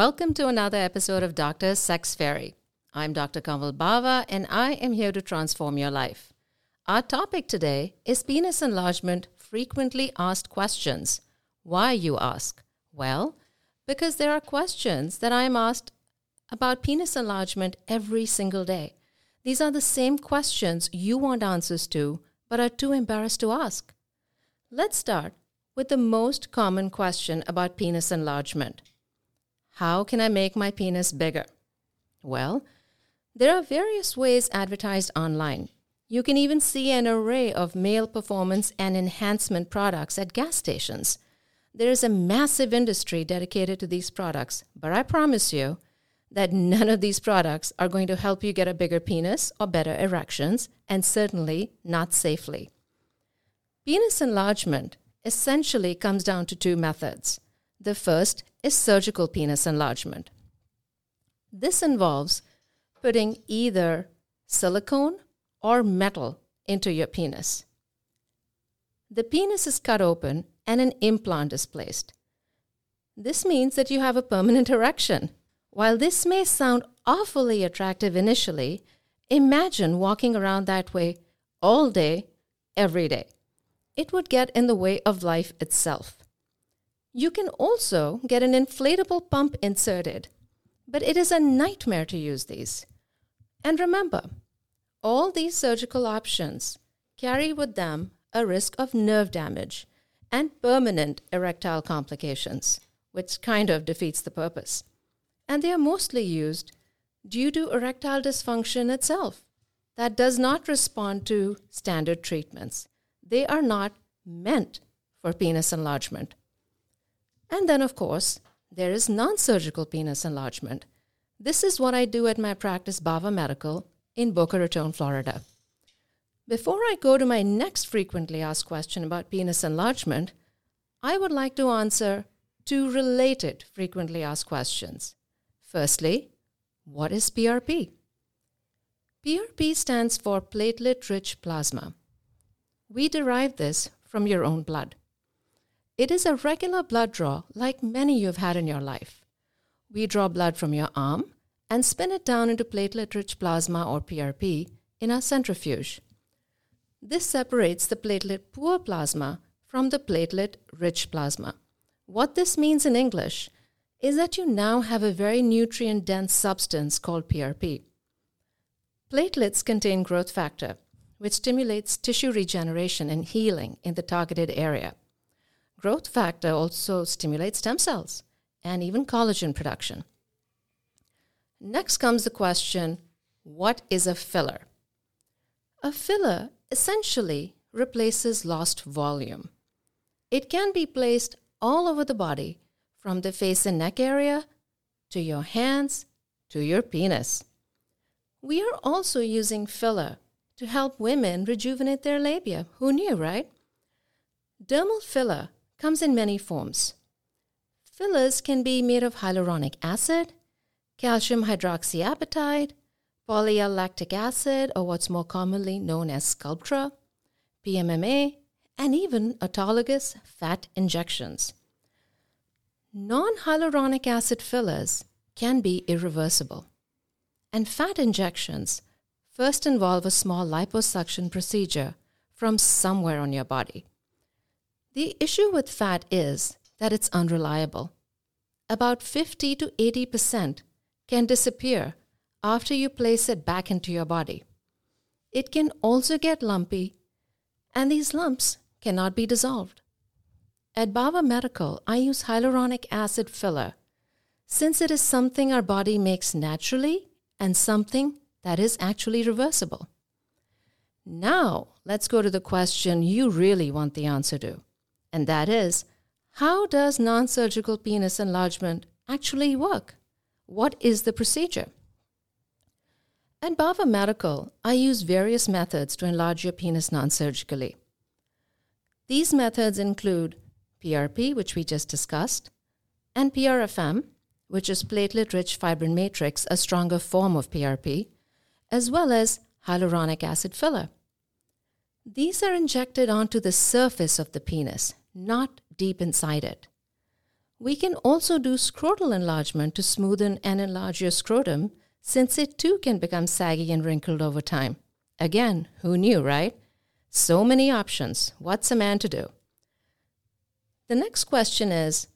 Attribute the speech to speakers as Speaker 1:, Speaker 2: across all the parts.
Speaker 1: Welcome to another episode of Dr. Sex Fairy. I'm Dr. Kanwal Bawa, and I am here to transform your life. Our topic today is penis enlargement frequently asked questions. Why, you ask? Well, because there are questions that I am asked about penis enlargement every single day. These are the same questions you want answers to, but are too embarrassed to ask. Let's start with the most common question about penis enlargement How can I make my penis bigger? Well, there are various ways advertised online. You can even see an array of male performance and enhancement products at gas stations. There is a massive industry dedicated to these products, but I promise you that none of these products are going to help you get a bigger penis or better erections, and certainly not safely. Penis enlargement essentially comes down to two methods. The first is surgical penis enlargement. This involves putting either silicone or metal into your penis. The penis is cut open and an implant is placed. This means that you have a permanent erection. While this may sound awfully attractive initially, imagine walking around that way all day, every day. It would get in the way of life itself. You can also get an inflatable pump inserted, but it is a nightmare to use these. And remember, all these surgical options carry with them a risk of nerve damage and permanent erectile complications, which kind of defeats the purpose. And they are mostly used due to erectile dysfunction itself that does not respond to standard treatments. They are not meant for penis enlargement. And then, of course, there is non surgical penis enlargement. This is what I do at my practice, Bawa Medical, in Boca Raton, Florida. Before I go to my next frequently asked question about penis enlargement, I would like to answer two related frequently asked questions. Firstly, what is PRP? PRP stands for platelet rich plasma. We derive this from your own blood. It is a regular blood draw like many you've had in your life. We draw blood from your arm and spin it down into platelet rich plasma or PRP in our centrifuge. This separates the platelet poor plasma from the platelet rich plasma. What this means in English is that you now have a very nutrient dense substance called PRP. Platelets contain growth factor, which stimulates tissue regeneration and healing in the targeted area. Growth factor also stimulates stem cells and even collagen production. Next comes the question what is a filler? A filler essentially replaces lost volume. It can be placed all over the body, from the face and neck area to your hands to your penis. We are also using filler to help women rejuvenate their labia. Who knew, right? Dermal filler comes in many forms. Fillers can be made of hyaluronic acid, calcium hydroxyapatite, poly-L-lactic acid, or what's more commonly known as Sculptra, PMMA, and even autologous fat injections. Non hyaluronic acid fillers can be irreversible, and fat injections first involve a small liposuction procedure from somewhere on your body. The issue with fat is that it's unreliable. About 50 to 80 percent can disappear after you place it back into your body. It can also get lumpy, and these lumps cannot be dissolved. At Bawa Medical, I use hyaluronic acid filler since it is something our body makes naturally and something that is actually reversible. Now, let's go to the question you really want the answer to, and that is how does non surgical penis enlargement actually work? What is the procedure? At Bawa Medical, I use various methods to enlarge your penis non surgically. These methods include PRP, which we just discussed, and PRFM, which is platelet rich fibrin matrix, a stronger form of PRP, as well as hyaluronic acid filler. These are injected onto the surface of the penis, not deep inside it. We can also do scrotal enlargement to smoothen and enlarge your scrotum, since it too can become saggy and wrinkled over time. Again, who knew, right? So many options. What's a man to do? The next question is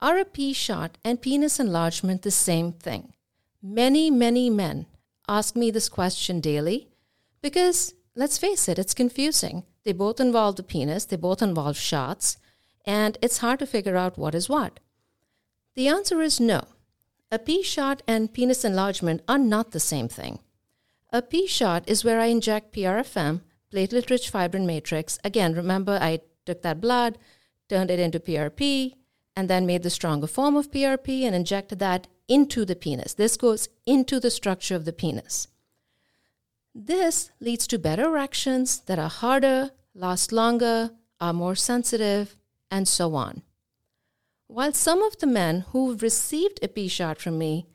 Speaker 1: Are a P shot and penis enlargement the same thing? Many, many men ask me this question daily because, let's face it, it's confusing. They both involve the penis, they both involve shots, and it's hard to figure out what is what. The answer is no. A P shot and penis enlargement are not the same thing. A P shot is where I inject PRFM, platelet rich fibrin matrix. Again, remember, I took that blood, turned it into PRP, and then made the stronger form of PRP and injected that into the penis. This goes into the structure of the penis. This leads to better erections that are harder, last longer, are more sensitive, and so on. While some of the men who've received a P shot from me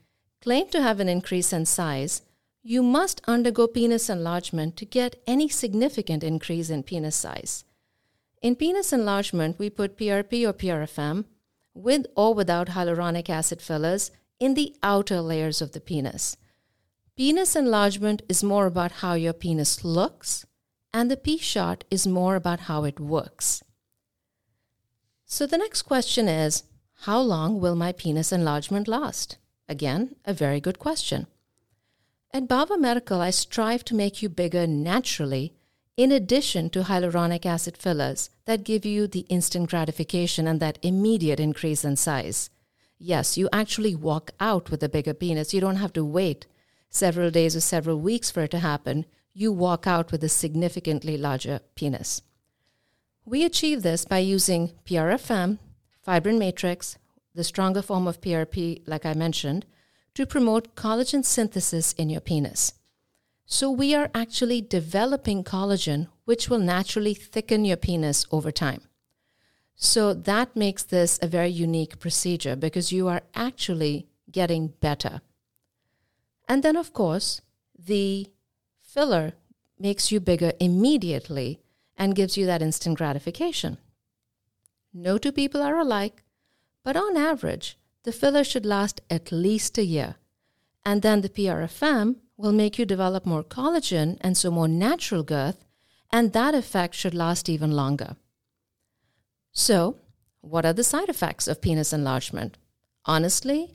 Speaker 1: claim to have an increase in size, you must undergo penis enlargement to get any significant increase in penis size. In penis enlargement, we put PRP or PRFM with or without hyaluronic acid fillers in the outer layers of the penis. Penis enlargement is more about how your penis looks, and the P shot is more about how it works. So the next question is How long will my penis enlargement last? Again, a very good question. At Bawa Medical, I strive to make you bigger naturally, in addition to hyaluronic acid fillers that give you the instant gratification and that immediate increase in size. Yes, you actually walk out with a bigger penis. You don't have to wait several days or several weeks for it to happen. You walk out with a significantly larger penis. We achieve this by using PRFM, fibrin matrix, the stronger form of PRP, like I mentioned, to promote collagen synthesis in your penis. So we are actually developing collagen, which will naturally thicken your penis over time. So that makes this a very unique procedure because you are actually getting better. And then, of course, the filler makes you bigger immediately and gives you that instant gratification. No two people are alike, but on average, the filler should last at least a year. And then the PRFM will make you develop more collagen and so more natural girth, and that effect should last even longer. So, what are the side effects of penis enlargement? Honestly,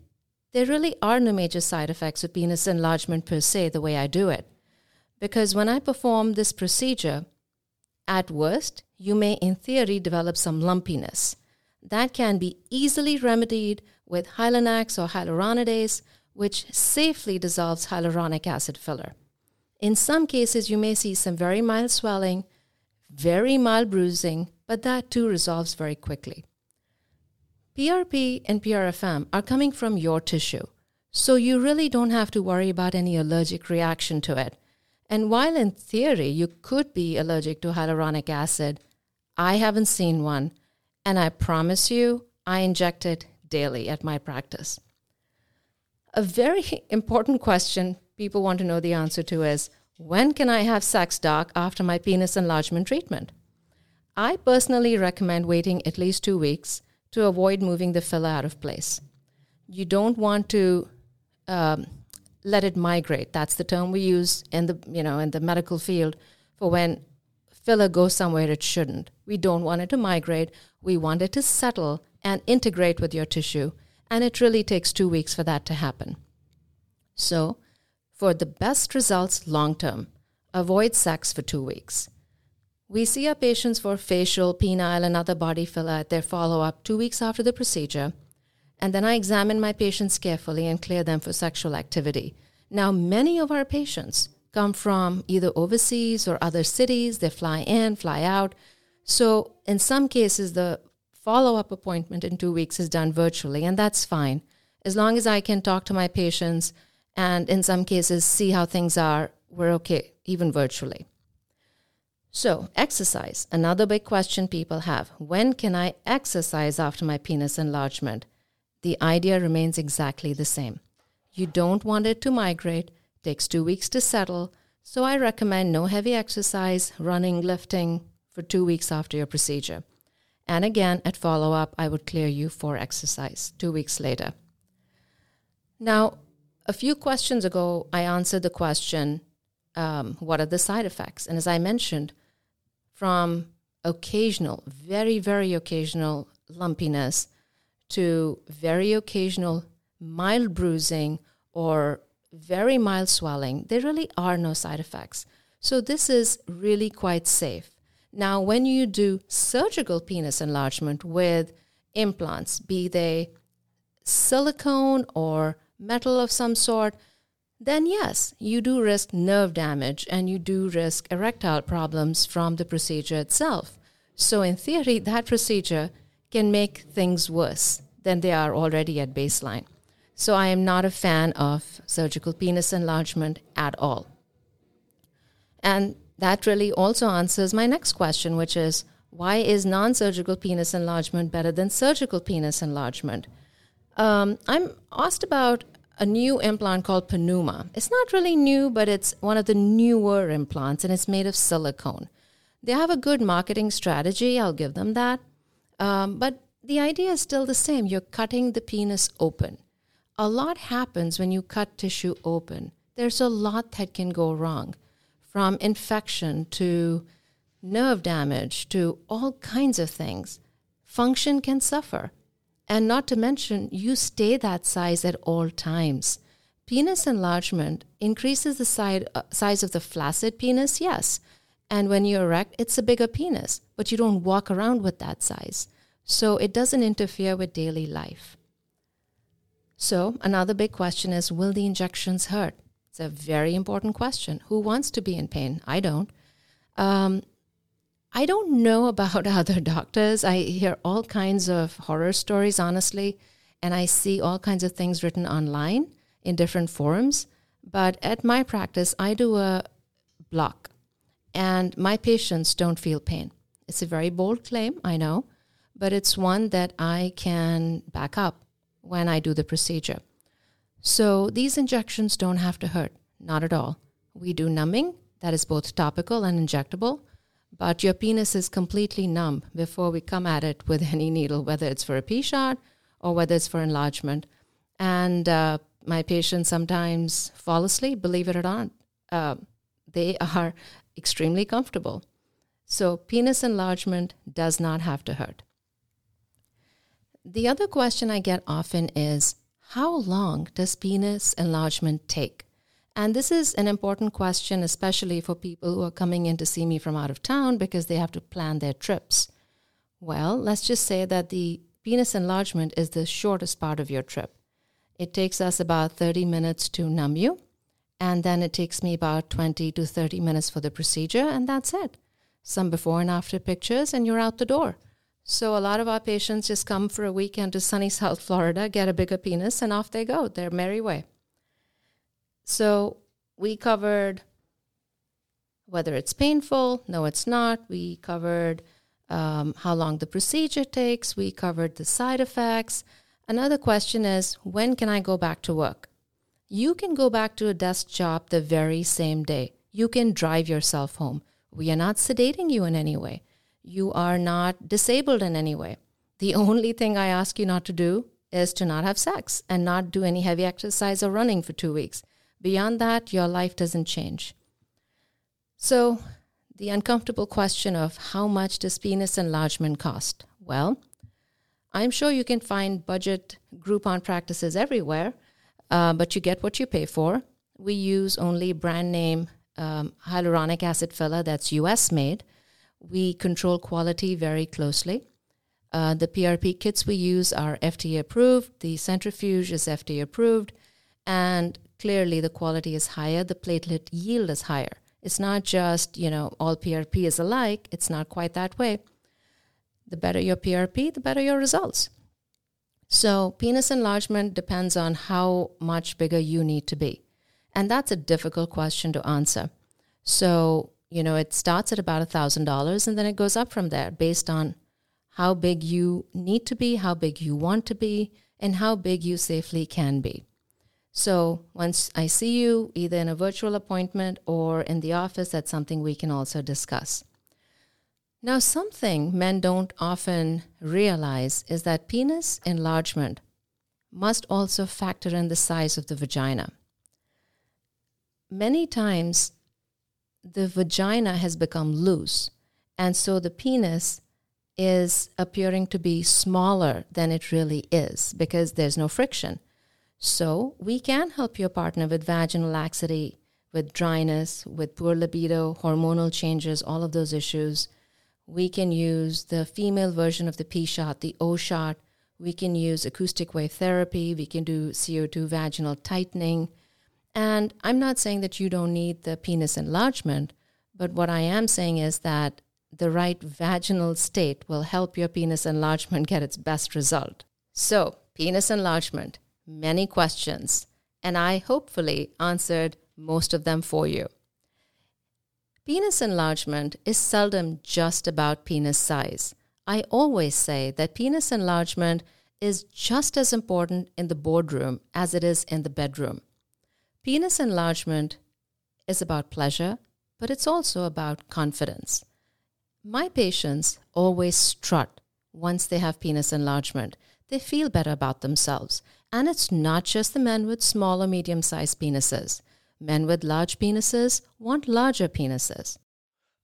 Speaker 1: there really are no major side effects of penis enlargement per se, the way I do it. Because when I perform this procedure, at worst, you may, in theory, develop some lumpiness. That can be easily remedied with or hyaluronidase, which safely dissolves hyaluronic acid filler. In some cases, you may see some very mild swelling, very mild bruising, but that too resolves very quickly. PRP and PRFM are coming from your tissue, so you really don't have to worry about any allergic reaction to it. And while in theory you could be allergic to hyaluronic acid, I haven't seen one, and I promise you, I inject it daily at my practice. A very important question people want to know the answer to is when can I have sex, doc, after my penis enlargement treatment? I personally recommend waiting at least two weeks to avoid moving the filler out of place. You don't want to um, let it migrate. That's the term we use in the you know in the medical field for when filler goes somewhere it shouldn't. We don't want it to migrate. We want it to settle and integrate with your tissue, and it really takes two weeks for that to happen. So, for the best results long term, avoid sex for two weeks. We see our patients for facial, penile, and other body filler at their follow up two weeks after the procedure, and then I examine my patients carefully and clear them for sexual activity. Now, many of our patients come from either overseas or other cities, they fly in, fly out. So, in some cases, the follow up appointment in two weeks is done virtually, and that's fine. As long as I can talk to my patients and, in some cases, see how things are, we're okay, even virtually. So, exercise. Another big question people have when can I exercise after my penis enlargement? The idea remains exactly the same. You don't want it to migrate, takes two weeks to settle, so I recommend no heavy exercise, running, lifting for two weeks after your procedure. And again, at follow up, I would clear you for exercise two weeks later. Now, a few questions ago, I answered the question um, what are the side effects? And as I mentioned, from occasional, very, very occasional lumpiness to very occasional mild bruising or very mild swelling, there really are no side effects. So this is really quite safe. Now, when you do surgical penis enlargement with implants, be they silicone or metal of some sort, then yes, you do risk nerve damage and you do risk erectile problems from the procedure itself. So, in theory, that procedure can make things worse than they are already at baseline. So, I am not a fan of surgical penis enlargement at all. And that really also answers my next question, which is why is non surgical penis enlargement better than surgical penis enlargement? Um, I'm asked about a new implant called Penuma. It's not really new, but it's one of the newer implants and it's made of silicone. They have a good marketing strategy, I'll give them that. Um, but the idea is still the same you're cutting the penis open. A lot happens when you cut tissue open. There's a lot that can go wrong, from infection to nerve damage to all kinds of things. Function can suffer. And not to mention, you stay that size at all times. Penis enlargement increases the side, uh, size of the flaccid penis, yes. And when you erect, it's a bigger penis, but you don't walk around with that size. So it doesn't interfere with daily life. So, another big question is will the injections hurt? It's a very important question. Who wants to be in pain? I don't. Um, I don't know about other doctors. I hear all kinds of horror stories, honestly, and I see all kinds of things written online in different forums. But at my practice, I do a block, and my patients don't feel pain. It's a very bold claim, I know, but it's one that I can back up when I do the procedure. So these injections don't have to hurt, not at all. We do numbing, that is both topical and injectable but your penis is completely numb before we come at it with any needle, whether it's for a a P shot or whether it's for enlargement. And uh, my patients sometimes fall asleep, believe it or not. Uh, they are extremely comfortable. So, penis enlargement does not have to hurt. The other question I get often is how long does penis enlargement take? And this is an important question, especially for people who are coming in to see me from out of town because they have to plan their trips. Well, let's just say that the penis enlargement is the shortest part of your trip. It takes us about 30 minutes to numb you, and then it takes me about 20 to 30 minutes for the procedure, and that's it. Some before and after pictures, and you're out the door. So, a lot of our patients just come for a weekend to sunny South Florida, get a bigger penis, and off they go, their merry way. So we covered whether it's painful. No, it's not. We covered um, how long the procedure takes. We covered the side effects. Another question is when can I go back to work? You can go back to a desk job the very same day. You can drive yourself home. We are not sedating you in any way. You are not disabled in any way. The only thing I ask you not to do is to not have sex and not do any heavy exercise or running for two weeks. Beyond that, your life doesn't change. So, the uncomfortable question of how much does penis enlargement cost? Well, I'm sure you can find budget Groupon practices everywhere, uh, but you get what you pay for. We use only brand name um, hyaluronic acid filler that's US made. We control quality very closely. Uh, the PRP kits we use are FDA approved. The centrifuge is FDA approved. And clearly the quality is higher, the platelet yield is higher. It's not just, you know, all PRP is alike. It's not quite that way. The better your PRP, the better your results. So, penis enlargement depends on how much bigger you need to be. And that's a difficult question to answer. So, you know, it starts at about $1,000 and then it goes up from there based on how big you need to be, how big you want to be, and how big you safely can be. So once I see you, either in a virtual appointment or in the office, that's something we can also discuss. Now, something men don't often realize is that penis enlargement must also factor in the size of the vagina. Many times, the vagina has become loose, and so the penis is appearing to be smaller than it really is because there's no friction. So, we can help your partner with vaginal laxity, with dryness, with poor libido, hormonal changes, all of those issues. We can use the female version of the P shot, the O shot. We can use acoustic wave therapy. We can do CO2 vaginal tightening. And I'm not saying that you don't need the penis enlargement, but what I am saying is that the right vaginal state will help your penis enlargement get its best result. So, penis enlargement, many questions, and I hopefully answered most of them for you. Penis enlargement is seldom just about penis size. I always say that penis enlargement is just as important in the boardroom as it is in the bedroom. Penis enlargement is about pleasure, but it's also about confidence. My patients always strut once they have penis enlargement. They feel better about themselves. And it's not just the men with small or medium sized penises. Men with large penises want larger penises.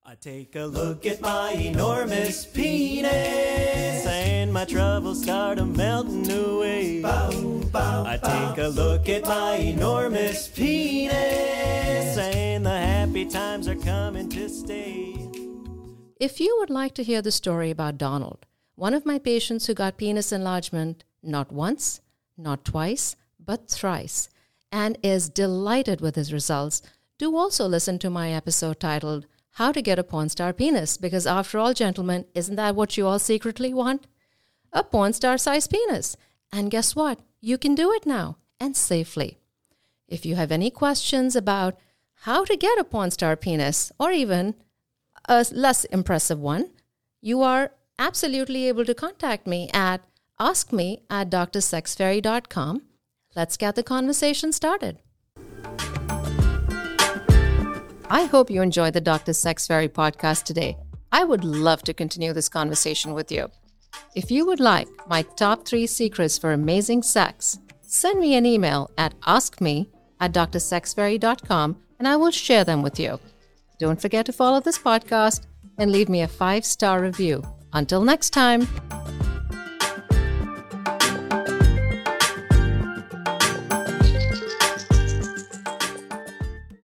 Speaker 2: I take a look at my enormous penis, and my troubles start a melting away. I take a look at my enormous penis, and the happy times are coming to stay.
Speaker 1: If you would like to hear the story about Donald, one of my patients who got penis enlargement not once, not twice, but thrice, and is delighted with his results, do also listen to my episode titled How to Get a Porn Star Penis, because after all, gentlemen, isn't that what you all secretly want? A porn star sized penis. And guess what? You can do it now and safely. If you have any questions about how to get a porn star penis or even a less impressive one, you are absolutely able to contact me at askme at drsexfairy.com Let's get the conversation started. I hope you enjoyed the Dr. Sex Fairy podcast today. I would love to continue this conversation with you. If you would like my top three secrets for amazing sex, send me an email at askme at drsexfairy.com and I will share them with you. Don't forget to follow this podcast and leave me a five star review. Until next time.